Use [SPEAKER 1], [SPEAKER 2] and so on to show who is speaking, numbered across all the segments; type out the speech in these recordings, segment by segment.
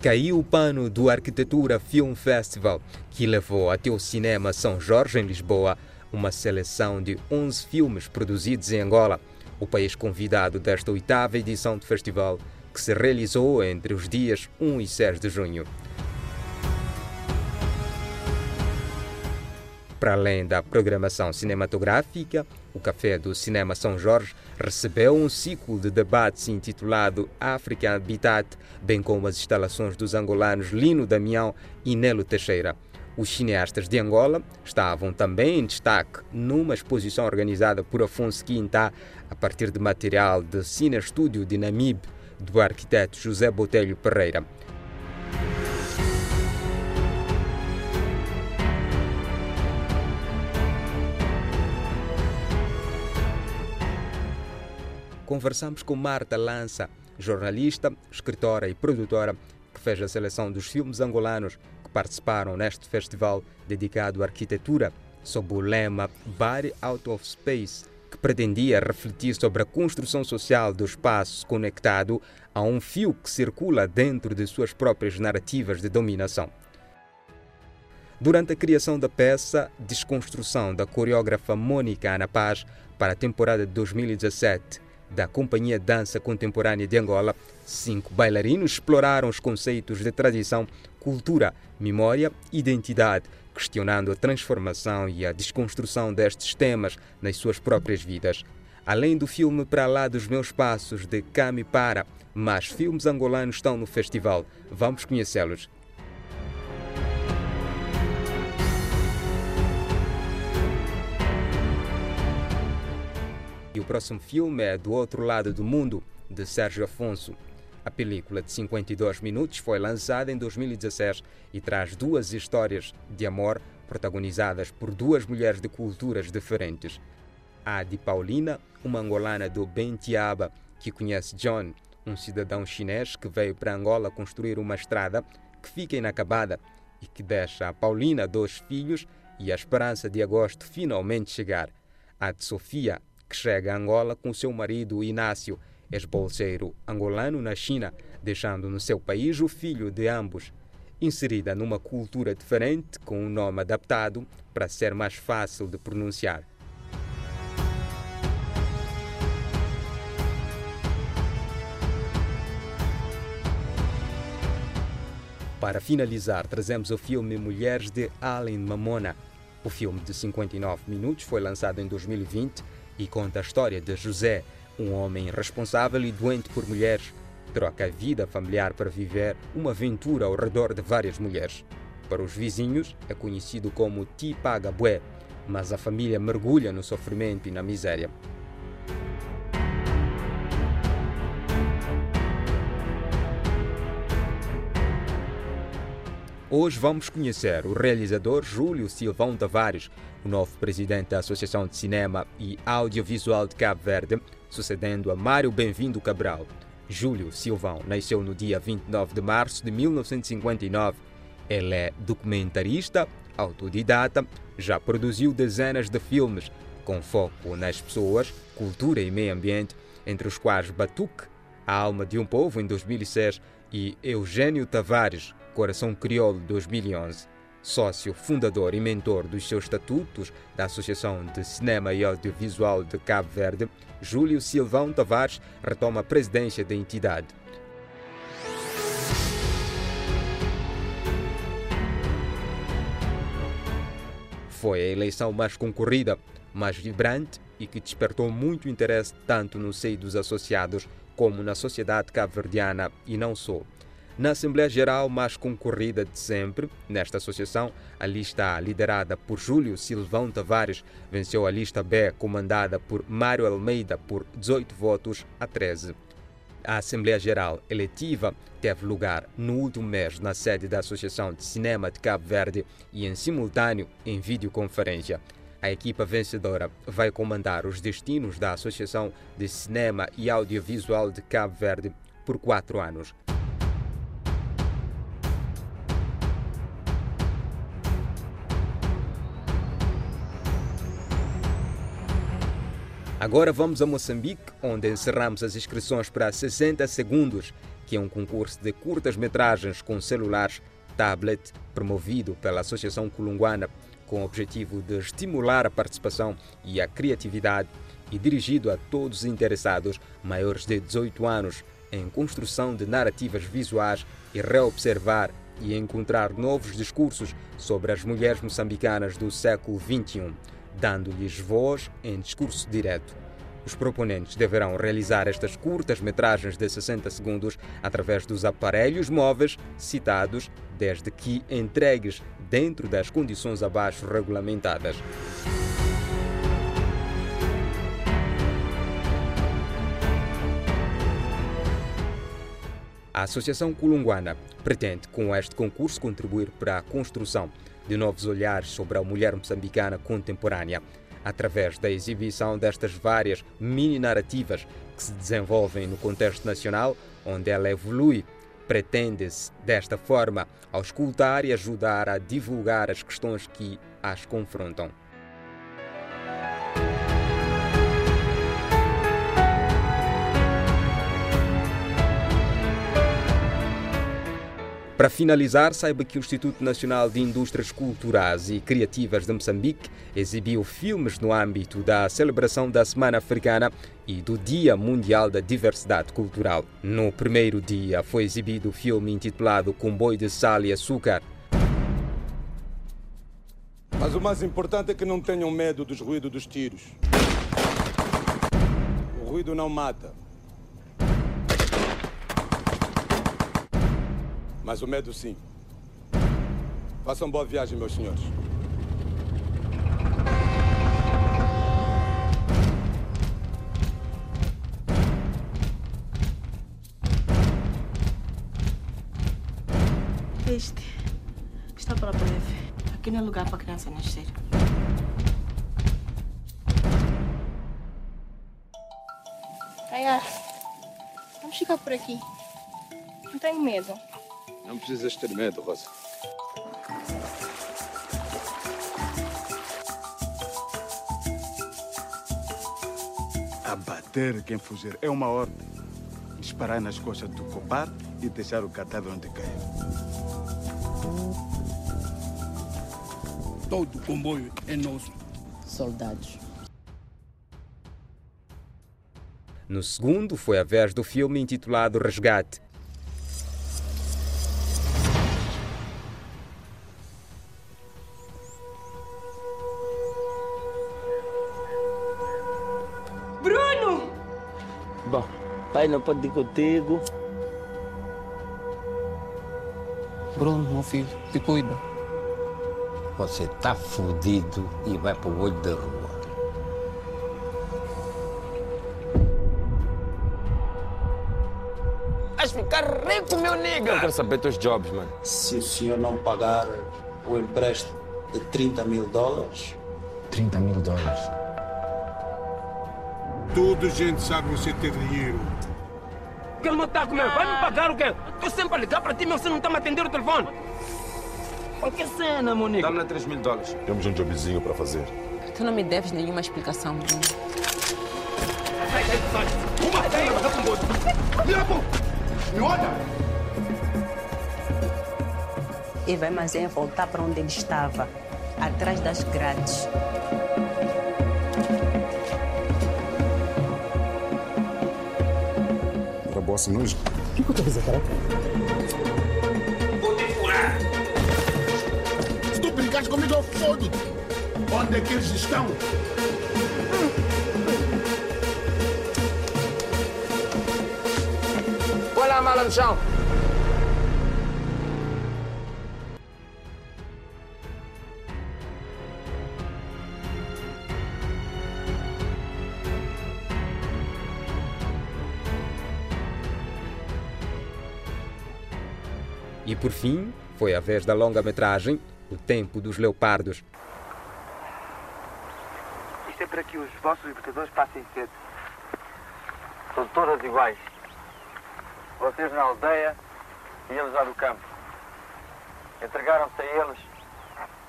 [SPEAKER 1] caiu o pano do Arquitetura Film Festival, que levou até o Cinema São Jorge, em Lisboa, uma seleção de 11 filmes produzidos em Angola, o país convidado desta oitava edição do festival, que se realizou entre os dias 1 e 6 de junho. Para além da programação cinematográfica, o Café do Cinema São Jorge recebeu um ciclo de debates intitulado África Habitat, bem como as instalações dos angolanos Lino Damião e Nelo Teixeira. Os cineastas de Angola estavam também em destaque numa exposição organizada por Afonso Quinta a partir de material de Cine Estúdio de Namib, do arquiteto José Botelho Pereira. Conversamos com Marta Lança, jornalista, escritora e produtora, que fez a seleção dos filmes angolanos que participaram neste festival dedicado à arquitetura, sob o lema Body Out of Space, que pretendia refletir sobre a construção social do espaço conectado a um fio que circula dentro de suas próprias narrativas de dominação. Durante a criação da peça Desconstrução da coreógrafa Mônica Ana Paz para a temporada de 2017, da Companhia Dança Contemporânea de Angola, cinco bailarinos exploraram os conceitos de tradição, cultura, memória e identidade, questionando a transformação e a desconstrução destes temas nas suas próprias vidas. Além do filme Para Lá dos Meus Passos, de Cami Para, mais filmes angolanos estão no festival. Vamos conhecê-los. Próximo filme é Do Outro Lado do Mundo, de Sérgio Afonso. A película de 52 minutos foi lançada em 2016 e traz duas histórias de amor protagonizadas por duas mulheres de culturas diferentes. A de Paulina, uma angolana do Bentiaba, que conhece John, um cidadão chinês que veio para Angola construir uma estrada que fica inacabada e que deixa a Paulina dois filhos e a esperança de agosto finalmente chegar. A de Sofia, que chega a Angola com seu marido Inácio, ex-bolseiro angolano na China, deixando no seu país o filho de ambos. Inserida numa cultura diferente, com um nome adaptado para ser mais fácil de pronunciar. Para finalizar, trazemos o filme Mulheres de Allen Mamona. O filme de 59 minutos foi lançado em 2020 e conta a história de José, um homem responsável e doente por mulheres, troca a vida familiar para viver uma aventura ao redor de várias mulheres. Para os vizinhos, é conhecido como Ti Paga Bué, mas a família mergulha no sofrimento e na miséria. Hoje vamos conhecer o realizador Júlio Silvão Tavares, o novo presidente da Associação de Cinema e Audiovisual de Cabo Verde, sucedendo a Mário Bem-vindo Cabral. Júlio Silvão nasceu no dia 29 de março de 1959. Ele é documentarista, autodidata, já produziu dezenas de filmes com foco nas pessoas, cultura e meio ambiente, entre os quais Batuque, A Alma de um Povo, em 2006, e Eugênio Tavares, Coração Crioulo 2011, sócio fundador e mentor dos seus estatutos da Associação de Cinema e Audiovisual de Cabo Verde, Júlio Silvão Tavares retoma a presidência da entidade. Foi a eleição mais concorrida, mais vibrante e que despertou muito interesse tanto no seio dos associados como na sociedade cabo-verdiana e não só. Na Assembleia Geral mais concorrida de sempre, nesta associação, a lista liderada por Júlio Silvão Tavares venceu a lista B, comandada por Mário Almeida, por 18 votos a 13. A Assembleia Geral eletiva teve lugar no último mês na sede da Associação de Cinema de Cabo Verde e, em simultâneo, em videoconferência. A equipa vencedora vai comandar os destinos da Associação de Cinema e Audiovisual de Cabo Verde por quatro anos. Agora vamos a Moçambique, onde encerramos as inscrições para 60 Segundos, que é um concurso de curtas-metragens com celulares tablet promovido pela Associação Culunguana com o objetivo de estimular a participação e a criatividade e dirigido a todos os interessados maiores de 18 anos em construção de narrativas visuais e reobservar e encontrar novos discursos sobre as mulheres moçambicanas do século XXI, dando-lhes voz em discurso direto. Os proponentes deverão realizar estas curtas metragens de 60 segundos através dos aparelhos móveis citados, desde que entregues dentro das condições abaixo regulamentadas. A Associação Culunguana pretende, com este concurso, contribuir para a construção de novos olhares sobre a mulher moçambicana contemporânea, através da exibição destas várias mini-narrativas que se desenvolvem no contexto nacional, onde ela evolui. Pretende-se, desta forma, auscultar e ajudar a divulgar as questões que as confrontam. Para finalizar, saiba que o Instituto Nacional de Indústrias Culturais e Criativas de Moçambique exibiu filmes no âmbito da celebração da Semana Africana e do Dia Mundial da Diversidade Cultural. No primeiro dia foi exibido o filme intitulado Comboio de Sal e Açúcar.
[SPEAKER 2] Mas o mais importante é que não tenham medo dos ruídos dos tiros. O ruído não mata. Mas o medo sim. Façam boa viagem, meus senhores.
[SPEAKER 3] Este está para breve. Aqui não é lugar para criança nascer.
[SPEAKER 4] Ayar, vamos ficar por aqui. Não tenho medo.
[SPEAKER 2] Não precisas ter medo, Rosa.
[SPEAKER 5] Abater quem fugir é uma ordem. Disparar nas costas do cobarde e deixar o cadáver onde caiu.
[SPEAKER 6] Todo o comboio é nosso.
[SPEAKER 3] Soldados.
[SPEAKER 1] No segundo, foi a vez do filme intitulado Resgate.
[SPEAKER 7] Pai não pode ir contigo.
[SPEAKER 6] Bruno, meu filho, te cuida.
[SPEAKER 8] Você tá fudido e vai pro olho da rua.
[SPEAKER 7] Vais ficar rico, meu
[SPEAKER 9] Eu
[SPEAKER 7] nigga!
[SPEAKER 9] quero saber teus jobs, mano.
[SPEAKER 10] Se o senhor não pagar o empréstimo de 30 mil dólares,
[SPEAKER 8] 30 mil dólares.
[SPEAKER 6] Toda gente sabe você ter dinheiro.
[SPEAKER 7] Quer me matar comigo? Vai me pagar o quê? Estou sempre a ligar para ti, mas você não está me atender o telefone. Qualquer cena, meu nigga.
[SPEAKER 9] Dá-me lá 3 mil dólares.
[SPEAKER 11] Temos um jobzinho para fazer.
[SPEAKER 3] Tu não me deves nenhuma explicação, Bruno.
[SPEAKER 12] E vai mais é voltar para onde ele estava, atrás das grades.
[SPEAKER 11] Para bossa nós.
[SPEAKER 6] Se tu brincares comigo, eu fodo. Onde é que eles estão?
[SPEAKER 7] Põe lá a mala no chão.
[SPEAKER 1] E por fim, foi a vez da longa-metragem O Tempo dos Leopardos.
[SPEAKER 13] Isto é para que os vossos libertadores passem cedo. São todas iguais. Vocês na aldeia e eles lá no campo. Entregaram-se a eles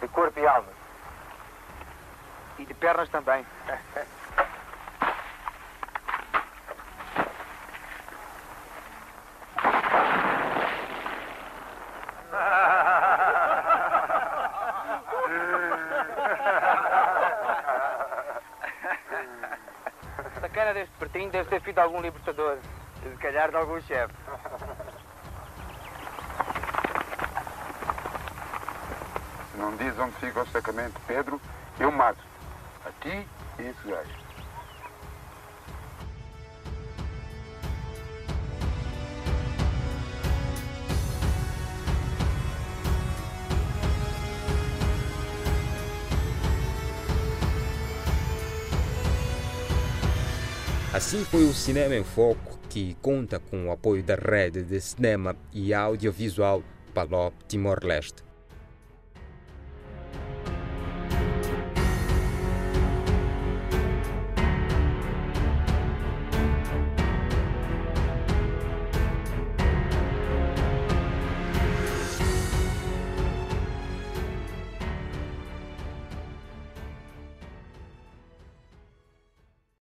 [SPEAKER 13] de corpo e alma. E de pernas também. cana deste pertinho deve ter sido algum libertador. Se calhar de algum chefe.
[SPEAKER 9] Se não diz onde fica o destacamento, Pedro, eu mato. A ti e esse gajo.
[SPEAKER 1] Assim foi o Cinema em Foco, que conta com o apoio da rede de cinema e audiovisual Palop Timor-Leste.